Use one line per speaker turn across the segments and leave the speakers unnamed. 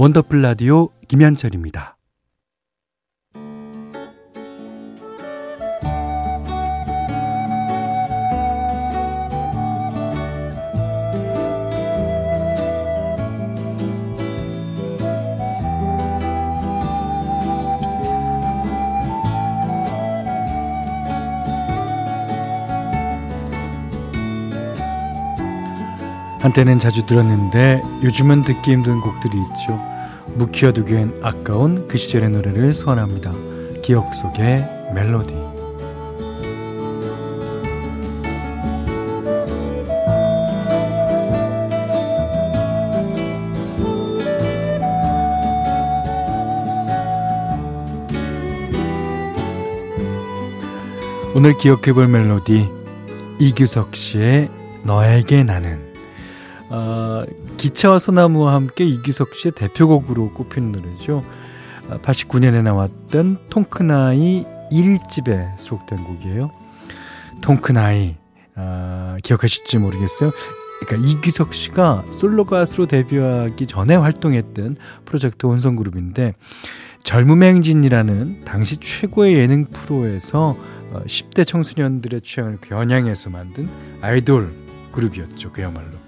원더풀 라디오 김현철입니다. 한때는 자주 들었는데 요즘은 듣기 힘든 곡들이 있죠. 묵혀두기엔 아까운 그 시절의 노래를 소환합니다. 기억 속의 멜로디. 오늘 기억해볼 멜로디 이규석 씨의 너에게 나는 어, 기차와 소나무와 함께 이기석 씨의 대표곡으로 꼽힌 노래죠. 89년에 아, 나왔던 통크나이 1집에 수록된 곡이에요. 통크나이 아, 기억하실지 모르겠어요. 그러니까 이기석 씨가 솔로 가수로 데뷔하기 전에 활동했던 프로젝트 혼성 그룹인데 젊음의 행진이라는 당시 최고의 예능 프로에서 10대 어, 청소년들의 취향을 겨냥해서 만든 아이돌 그룹이었죠. 그야말로.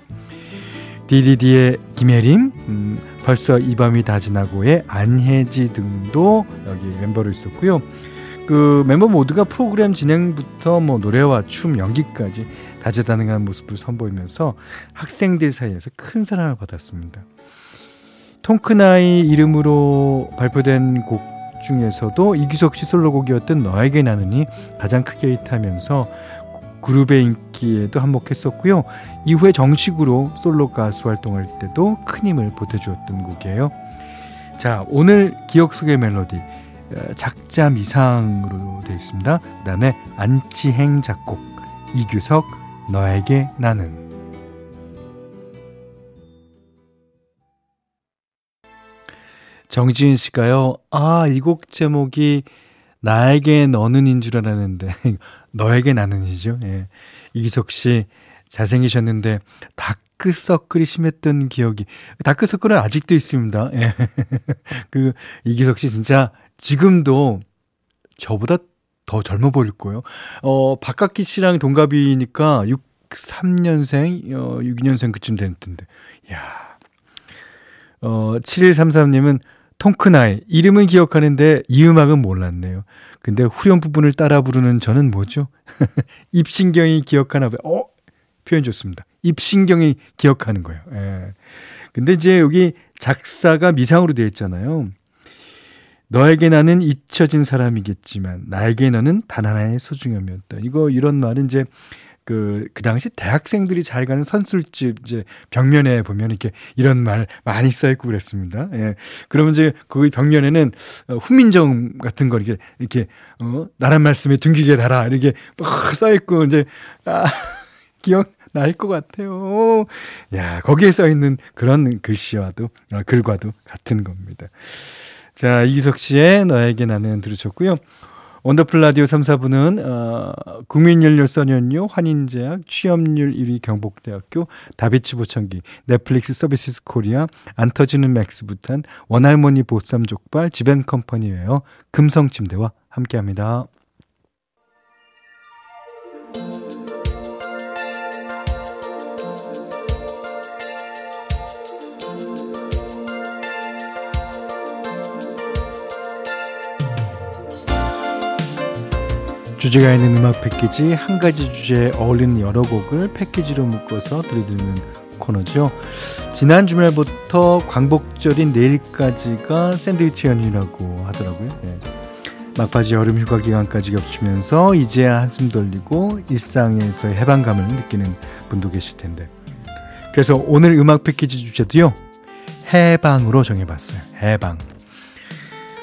DDD의 김혜림, 음, 벌써 이 밤이 다 지나고의 안혜지 등도 여기 멤버로 있었고요. 그 멤버 모두가 프로그램 진행부터 뭐 노래와 춤, 연기까지 다재다능한 모습을 선보이면서 학생들 사이에서 큰 사랑을 받았습니다. 통크나이 이름으로 발표된 곡 중에서도 이규석 씨 솔로곡이었던 너에게 나는이 가장 크게 히트하면서 그룹의 인기에도 한몫했었고요. 이후에 정식으로 솔로 가수 활동할 때도 큰 힘을 보태주었던 곡이에요. 자, 오늘 기억 속의 멜로디 어, 작자 미상으로 되어 있습니다. 그 다음에 안치행 작곡 이규석 너에게 나는 정지은 씨가요. 아, 이 곡 제목이 나에게 너는 인 줄 알았는데 너에게 나는이죠. 예. 이기석 씨 잘생기셨는데 다크서클이 심했던 기억이 다크서클은 아직도 있습니다. 예. 그 이기석 씨 진짜 지금도 저보다 더 젊어 보일 거예요. 어, 박학기 씨랑 동갑이니까 63년생, 어, 62년생 그쯤 될 텐데. 야. 어, 7133님은 통크나이 이름은 기억하는데 이 음악은 몰랐네요. 근데 후렴 부분을 따라 부르는 저는 뭐죠? 입신경이 기억하나 봐요. 어? 표현 좋습니다. 입신경이 기억하는 거예요. 예. 근데 이제 여기 작사가 미상으로 되어 있잖아요. 너에게 나는 잊혀진 사람이겠지만 나에게 너는 단 하나의 소중함이었다. 이거 이런 말은 이제 그, 그 당시 대학생들이 잘 가는 선술집 이제 벽면에 보면 이렇게 이런 말 많이 써있고 그랬습니다. 예. 그러면 이제 그 벽면에는 어, 훈민정 같은 거 이렇게, 이렇게, 어, 나란 말씀에 둥기게 달아. 이렇게 막 써있고 이제, 아, 기억, 날 것 같아요. 야, 거기에 써 있는 그런 글씨와도, 어, 글과도 같은 겁니다. 자, 이기석 씨의 너에게 나는 들으셨고요. 원더풀 라디오 3, 4부는 어, 국민연료 썬연료, 환인제약, 취업률 1위 경북대학교, 다비치 보청기, 넷플릭스 서비스 코리아, 안 터지는 맥스부탄, 원할머니 보쌈 족발, 지벤컴퍼니웨어, 금성침대와 함께합니다. 주제가 있는 음악 패키지 한 가지 주제에 어울리는 여러 곡을 패키지로 묶어서 들려드리는 코너죠. 지난 주말부터 광복절인 내일까지가 샌드위치 연휴라고 하더라고요. 네. 막바지 여름 휴가 기간까지 겹치면서 이제야 한숨 돌리고 일상에서의 해방감을 느끼는 분도 계실 텐데. 그래서 오늘 음악 패키지 주제도요. 해방으로 정해봤어요. 해방.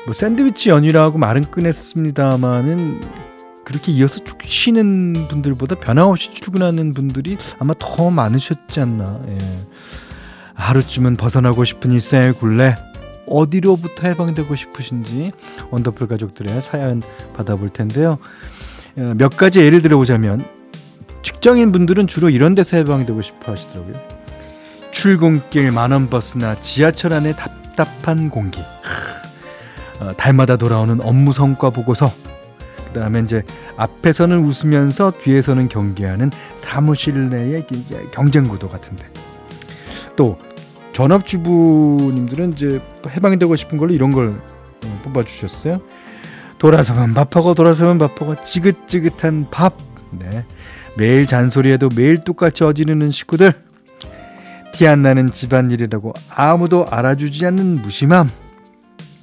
뭐 샌드위치 연휴라고 말은 꺼냈습니다만은 그렇게 이어서 쭉 쉬는 분들보다 변함없이 출근하는 분들이 아마 더 많으셨지 않나. 예. 하루쯤은 벗어나고 싶은 일상의 굴레 어디로부터 해방되고 싶으신지 원더풀 가족들의 사연 받아볼 텐데요. 어, 몇 가지 예를 들어보자면 직장인 분들은 주로 이런 데서 해방되고 싶어 하시더라고요. 출근길 만원 버스나 지하철 답 답답한 공기. 어, 달마다 돌아오는 업무 성과 보고서. 그 다음에 이제 앞에서는 웃으면서 뒤에서는 경계하는 사무실 내의 경쟁 구도 같은데. 또 전업주부님들은 이제 해방되고 싶은 걸로 이런 걸 어, 뽑아주셨어요. 돌아서면 밥하고 돌아서면 밥하고 지긋지긋한 밥. 네. 매일 잔소리해도 매일 똑같이 어지르는 식구들. 티 안 나는 집안일이라고 아무도 알아주지 않는 무심함.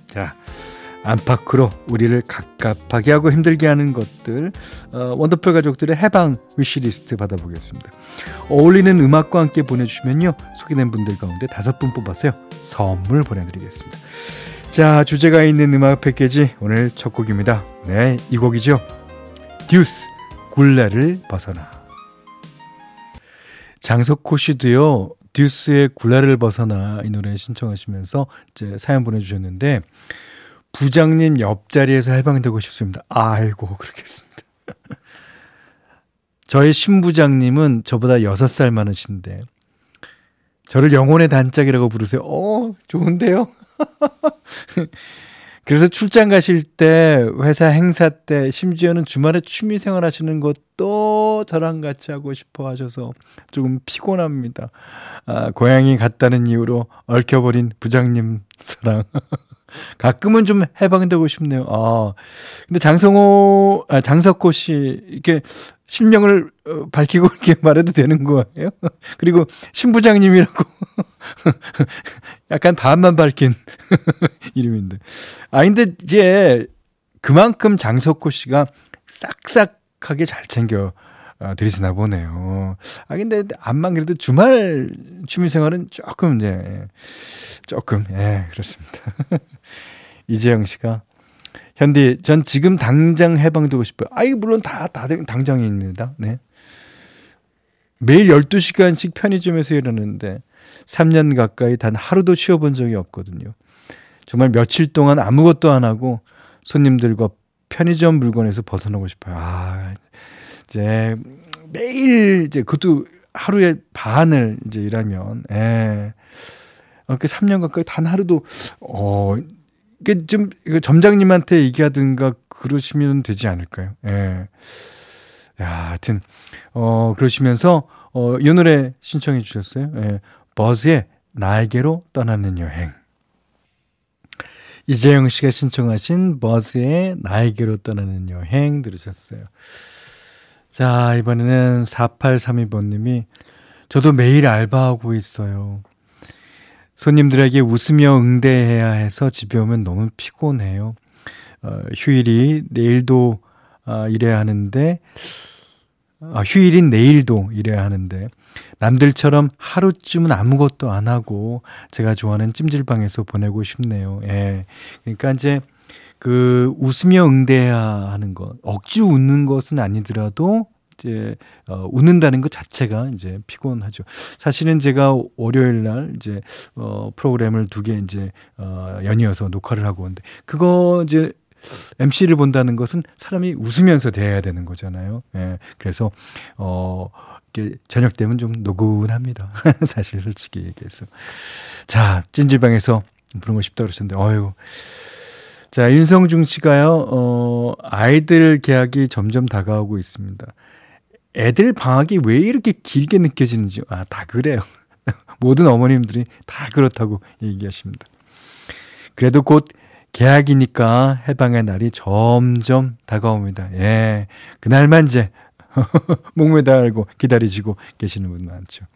자, 안팎으로 우리를 갑갑하게 하고 힘들게 하는 것들 어, 원더풀 가족들의 해방 위시리스트 받아보겠습니다. 어울리는 음악과 함께 보내주시면요 소개된 분들 가운데 다섯 분 뽑아서요 선물 보내드리겠습니다. 자 주제가 있는 음악 패키지 오늘 첫 곡입니다. 네이 곡이죠. 듀스 굴레를 벗어나 장석호 씨도요 듀스의 굴레를 벗어나 이 노래 신청하시면서 이제 사연 보내주셨는데 부장님 옆자리에서 해방되고 싶습니다. 아이고, 그렇겠습니다. 저희 신부장님은 저보다 6살 많으신데, 저를 영혼의 단짝이라고 부르세요. 어, 좋은데요? 그래서 출장 가실 때, 회사 행사 때, 심지어는 주말에 취미 생활 하시는 것도 저랑 같이 하고 싶어 하셔서 조금 피곤합니다. 아, 고향이 같다는 이유로 얽혀버린 부장님 사랑. 가끔은 좀 해방되고 싶네요. 아, 근데 장성호, 아, 장석호 씨, 이렇게 실명을 어, 밝히고 이렇게 말해도 되는 거예요? 그리고 신부장님이라고 약간 반만 밝힌 이름인데. 아, 근데 이제 그만큼 장석호 씨가 싹싹하게 잘 챙겨 어, 드리시나 보네요. 아, 근데 암만 그래도 주말 취미 생활은 조금 이제, 조금, 예, 그렇습니다. 이재영 씨가, 현디, 전 지금 당장 해방되고 싶어요. 아이, 물론 다, 다, 당장입니다. 네. 매일 12시간씩 편의점에서 일하는데, 3년 가까이 단 하루도 쉬어본 적이 없거든요. 정말 며칠 동안 아무것도 안 하고, 손님들과 편의점 물건에서 벗어나고 싶어요. 아, 이제 매일 이제 그것도 하루에 반을 이제 일하면 예. 어, 그 3년 가까이 단 하루도 어 이게 좀 점장님한테 얘기하든가 그러시면 되지 않을까요? 예. 야, 하여튼 어 그러시면서 어이 노래 신청해 주셨어요. 예. 버즈의 나에게로 떠나는 여행. 이재영 씨가 신청하신 버즈의 나에게로 떠나는 여행 들으셨어요. 자, 이번에는 4832번님이 저도 매일 알바하고 있어요. 손님들에게 웃으며 응대해야 해서 집에 오면 너무 피곤해요. 어, 휴일이 내일도 어, 일해야 하는데, 아, 휴일인 내일도 일해야 하는데, 남들처럼 하루쯤은 아무것도 안 하고 제가 좋아하는 찜질방에서 보내고 싶네요. 예. 그러니까 이제 그 웃으며 응대해야 하는 것, 억지 웃는 것은 아니더라도 이제 어 웃는다는 것 자체가 이제 피곤하죠. 사실은 제가 월요일 날 이제 어 프로그램을 두 개 이제 어 연이어서 녹화를 하고 오는데 그거 이제 MC를 본다는 것은 사람이 웃으면서 대해야 되는 거잖아요. 예. 그래서 어 저녁 되면 좀 노곤합니다. 사실 솔직히 얘기해서. 자, 찐질방에서 부르고 싶다 그러셨는데 어유 자, 윤성중 씨가요, 어, 아이들 계약이 점점 다가오고 있습니다. 애들 방학이 왜 이렇게 길게 느껴지는지, 아, 다 그래요. 모든 어머님들이 다 그렇다고 얘기하십니다. 그래도 곧 계약이니까 해방의 날이 점점 다가옵니다. 예. 그날만 이제 목매달고 기다리시고 계시는 분 많죠.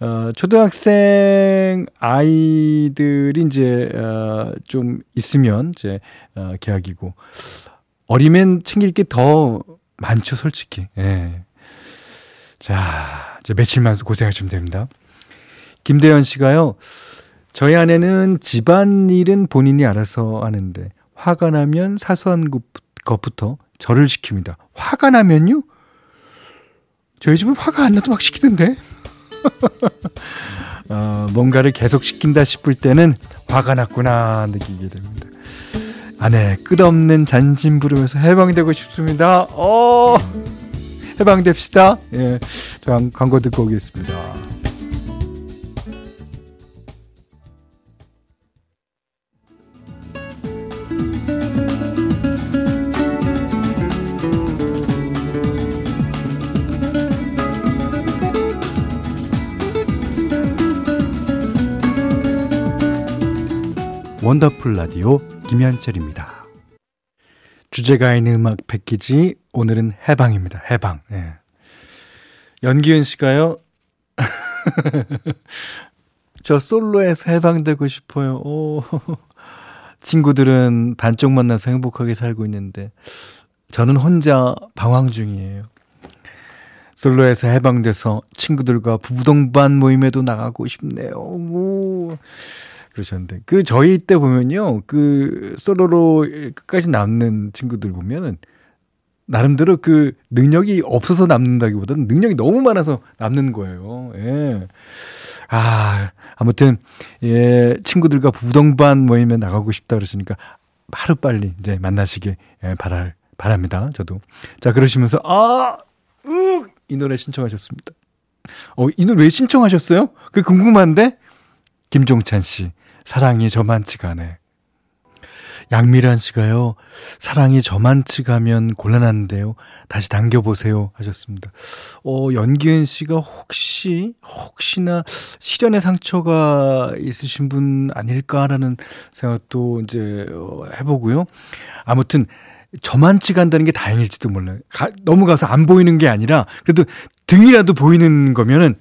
어, 초등학생 아이들이 이제, 어, 좀 있으면 이제, 어, 계약이고, 어리면 챙길 게 더 많죠, 솔직히. 예. 자, 이제 며칠만 고생하시면 됩니다. 김대현 씨가요, 저희 아내는 집안일은 본인이 알아서 하는데, 화가 나면 사소한 것부터 저를 시킵니다. 화가 나면요? 저희 집은 화가 안 나도 막 시키던데? 어, 뭔가를 계속 시킨다 싶을 때는 화가 났구나 느끼게 됩니다. 아내 끝없는 잔심 부르면서 해방되고 싶습니다. 어 해방됩시다. 예, 광고 듣고 오겠습니다. 원더풀 라디오 김현철입니다. 주제가 있는 음악 패키지 오늘은 해방입니다. 해방. 예. 연기은 씨가요. 저 솔로에서 해방되고 싶어요. 오. 친구들은 반쪽 만나서 행복하게 살고 있는데 저는 혼자 방황 중이에요. 솔로에서 해방돼서 친구들과 부부동반 모임에도 나가고 싶네요. 오. 그러셨는데 그 저희 때 보면요 그 솔로로 끝까지 남는 친구들 보면은 나름대로 그 능력이 없어서 남는다기보다는 능력이 너무 많아서 남는 거예요. 예. 아, 아무튼, 예, 친구들과 부동반 모임에 나가고 싶다 그러시니까 하루 빨리 이제 만나시길 예, 바랄, 바랍니다. 저도. 자, 그러시면서, 아, 으, 이 노래 신청하셨습니다. 어, 이 노래 왜 신청하셨어요? 그 궁금한데? 김종찬 씨, 사랑이 저만치가 않네. 양미란 씨가요, 사랑이 저만치가 면 곤란한데요. 다시 당겨보세요. 하셨습니다. 어, 연기은 씨가 혹시, 혹시나 시련의 상처가 있으신 분 아닐까라는 생각도 이제 어, 해보고요. 아무튼, 저만치 간다는 게 다행일지도 몰라요. 가, 넘어가서 안 보이는 게 아니라, 그래도 등이라도 보이는 거면은,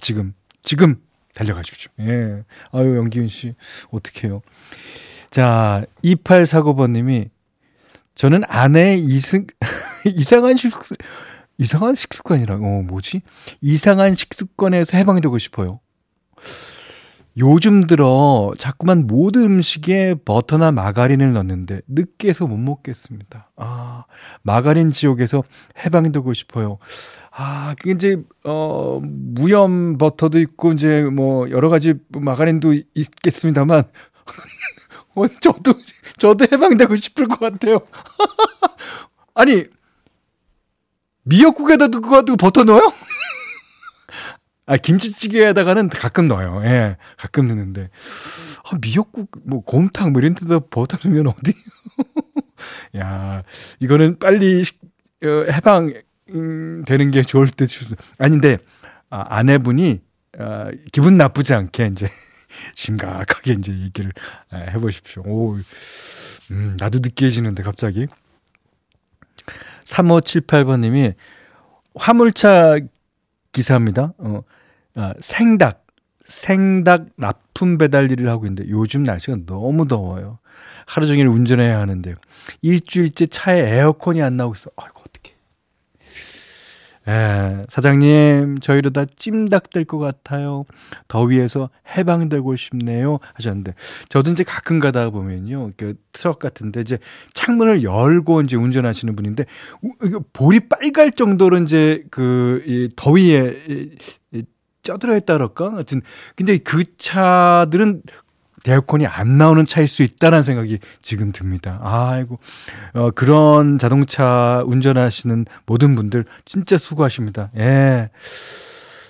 지금, 지금 달려가십시오. 예. 아유, 연기은 씨, 어떡해요. 자, 2849번님이 저는 아내의 이승, 이상한 식습, 이상한 식습관이라고, 어, 뭐지? 이상한 식습관에서 해방이 되고 싶어요. 요즘 들어 자꾸만 모든 음식에 버터나 마가린을 넣는데 느끼해서 못 먹겠습니다. 아, 마가린 지옥에서 해방이 되고 싶어요. 아, 그게 이제, 어, 무염 버터도 있고, 이제 뭐, 여러 가지 마가린도 있겠습니다만, 어, 저도, 저도 해방되고 싶을 것 같아요. 아니, 미역국에다 그거 가 버터 넣어요? 아, 김치찌개에다가는 가끔 넣어요. 예, 가끔 넣는데. 아, 미역국, 뭐, 곰탕, 뭐, 이런 데다 버터 넣으면 어디? 야, 이거는 빨리 어, 해방, 음, 되는 게 좋을 듯. 아닌데, 아, 아내분이, 아, 기분 나쁘지 않게, 이제. 심각하게 이제 얘기를 해보십시오. 오, 음, 나도 느끼해지는데 갑자기. 3578번님이 화물차 기사입니다. 어, 아, 생닭, 생닭 납품 배달 일을 하고 있는데 요즘 날씨가 너무 더워요. 하루 종일 운전해야 하는데 일주일째 차에 에어컨이 안 나오고 있어. 아이고 예, 사장님, 저 이러다 찜닭 될 것 같아요. 더위에서 해방되고 싶네요. 하셨는데, 저도 이제 가끔 가다 보면요, 그 트럭 같은데 이제 창문을 열고 이제 운전하시는 분인데, 볼이 빨갈 정도로 이제 그, 이 더위에 이, 이, 쪄들어 있다 그럴까? 하여튼, 근데 그 차들은 에어컨이 안 나오는 차일 수 있다라는 생각이 지금 듭니다. 아이고, 어, 그런 자동차 운전하시는 모든 분들 진짜 수고하십니다. 예.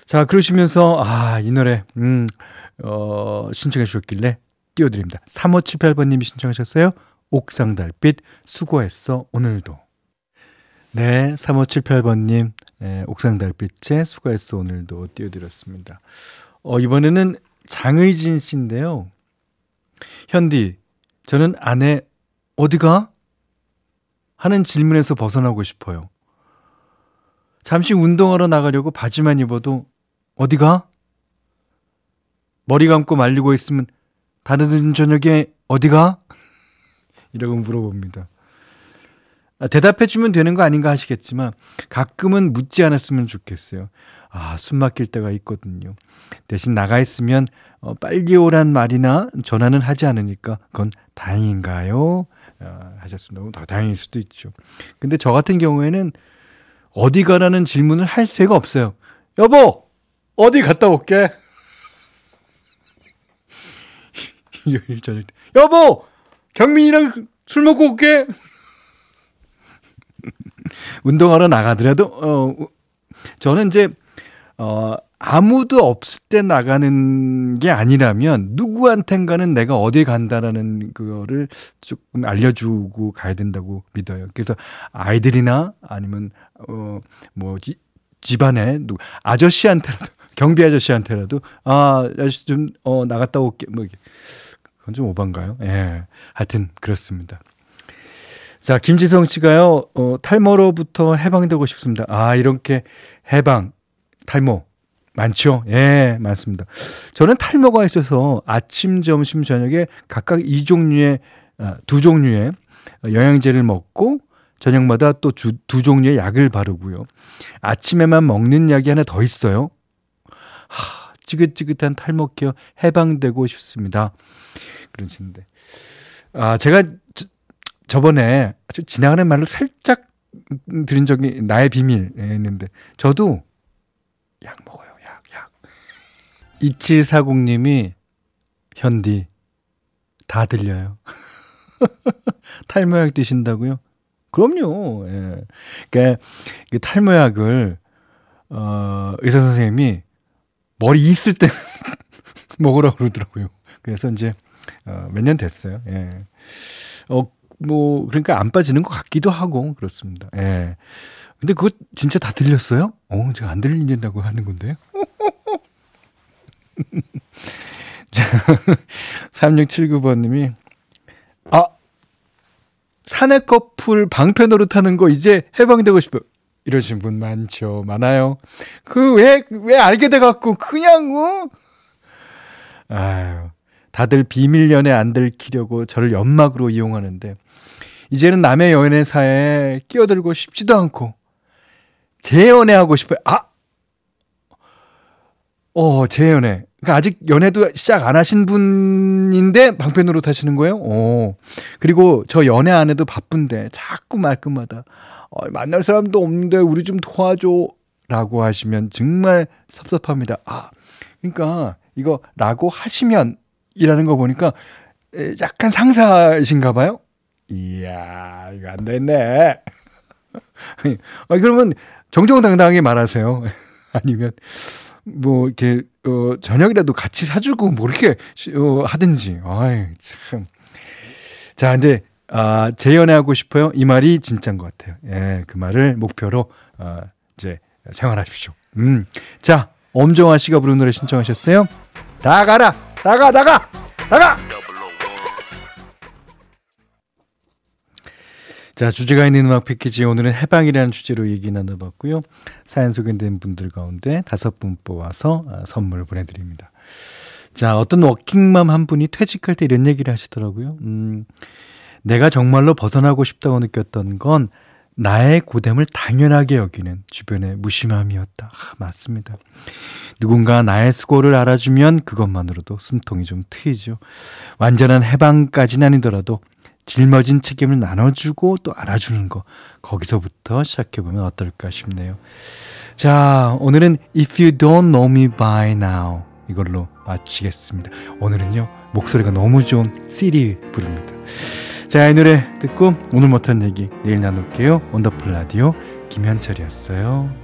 자, 그러시면서, 아, 이 노래, 음, 어, 신청해 주셨길래 띄워드립니다. 3578번님이 신청하셨어요. 옥상 달빛, 수고했어, 오늘도. 네, 3578번님, 예, 옥상 달빛에 수고했어, 오늘도 띄워드렸습니다. 어, 이번에는 장의진 씨인데요. 현디, 저는 아내, 어디가? 하는 질문에서 벗어나고 싶어요. 잠시 운동하러 나가려고 바지만 입어도, 어디가? 머리 감고 말리고 있으면, 다늦은 저녁에 어디가? 이라고 물어봅니다. 아, 대답해주면 되는 거 아닌가 하시겠지만, 가끔은 묻지 않았으면 좋겠어요. 아, 숨 막힐 때가 있거든요. 대신 나가 있으면 어, 빨리 오란 말이나 전화는 하지 않으니까 그건 다행인가요? 어, 하셨습니다. 더 다행일 수도 있죠. 근데 저 같은 경우에는 어디 가라는 질문을 할 새가 없어요. 여보, 어디 갔다 올게. 요일 저녁 때. 여보, 경민이랑 술 먹고 올게. 운동하러 나가더라도, 어, 저는 이제, 어, 아무도 없을 때 나가는 게 아니라면 누구한텐가는 내가 어디 간다라는 그거를 조금 알려주고 가야 된다고 믿어요. 그래서 아이들이나 아니면 어뭐 집안에 누 아저씨한테라도 경비 아저씨한테라도 아 아저씨 좀어 나갔다 올게 뭐 그건 좀 오반가요? 예. 하여튼, 그렇습니다. 자, 김지성 씨가요, 어, 탈모로부터 해방되고 싶습니다. 아, 이렇게 해방, 탈모, 많죠? 예, 많습니다. 저는 탈모가 있어서 아침, 점심, 저녁에 각각 이 종류의, 아, 두 종류의 영양제를 먹고 저녁마다 또 두, 두 종류의 약을 바르고요. 아침에만 먹는 약이 하나 더 있어요. 하, 지긋지긋한 탈모 케어 해방되고 싶습니다. 그러시는데. 아, 제가 저, 저번에 아주 지나가는 말로 살짝 들은 적이 나의 비밀이있는데 저도 약 먹어요. 약, 약. 2740님이 현디 다 들려요. 탈모약 드신다고요? 그럼요. 예. 그러니까 그 탈모약을 어 의사 선생님이 머리 있을 때 먹으라고 그러더라고요. 그래서 이제 어, 몇 년 됐어요. 예. 어, 뭐, 그러니까 안 빠지는 것 같기도 하고, 그렇습니다. 예. 근데 그거 진짜 다 들렸어요? 어, 제가 안 들린다고 하는 건데요. 자, 3679번 님이, 아, 사내 커플 방패 노릇하는 거 이제 해방되고 싶어요. 이러신 분 많죠. 많아요. 그, 왜, 왜 알게 돼 갖고, 그냥, 어? 아유, 다들 비밀 연애 안 들키려고 저를 연막으로 이용하는데, 이제는 남의 연애사에 끼어들고 싶지도 않고, 재연애하고 싶어요. 아! 어, 재연애. 그러니까 아직 연애도 시작 안 하신 분인데 방편으로 타시는 거예요? 어. 그리고 저 연애 안 해도 바쁜데 자꾸 말끝마다 어, 만날 사람도 없는데 우리 좀 도와줘. 라고 하시면 정말 섭섭합니다. 아, 그러니까 이거 라고 하시면 이라는 거 보니까 약간 상사신가 봐요? 이야, 이거 안 됐네. 아, 그러면 정정당당하게 말하세요. 아니면 뭐 이렇게 어 저녁이라도 같이 사주고 뭐 이렇게 어, 하든지. 아이 참. 자, 근데 아 재연애하고 싶어요. 이 말이 진짜인 것 같아요. 예, 그 말을 목표로 어, 이제 생활하십시오. 음, 자 엄정화 씨가 부른 노래 신청하셨어요. 다 가라, 나가, 나가, 나가. 자, 주제가 있는 음악 패키지 오늘은 해방이라는 주제로 얘기 나눠봤고요. 사연 소개된 분들 가운데 다섯 분 뽑아서 아, 선물 보내드립니다. 자, 어떤 워킹맘 한 분이 퇴직할 때 이런 얘기를 하시더라고요. 음, 내가 정말로 벗어나고 싶다고 느꼈던 건 나의 고됨을 당연하게 여기는 주변의 무심함이었다. 아, 맞습니다. 누군가 나의 수고를 알아주면 그것만으로도 숨통이 좀 트이죠. 완전한 해방까지는 아니더라도 짊어진 책임을 나눠주고 또 알아주는 거 거기서부터 시작해보면 어떨까 싶네요. 자, 오늘은 If You Don't Know Me By Now 이걸로 마치겠습니다. 오늘은요 목소리가 너무 좋은 시리 부릅니다. 자, 이 노래 듣고 오늘 못한 얘기 내일 나눌게요. 원더풀 라디오 김현철이었어요.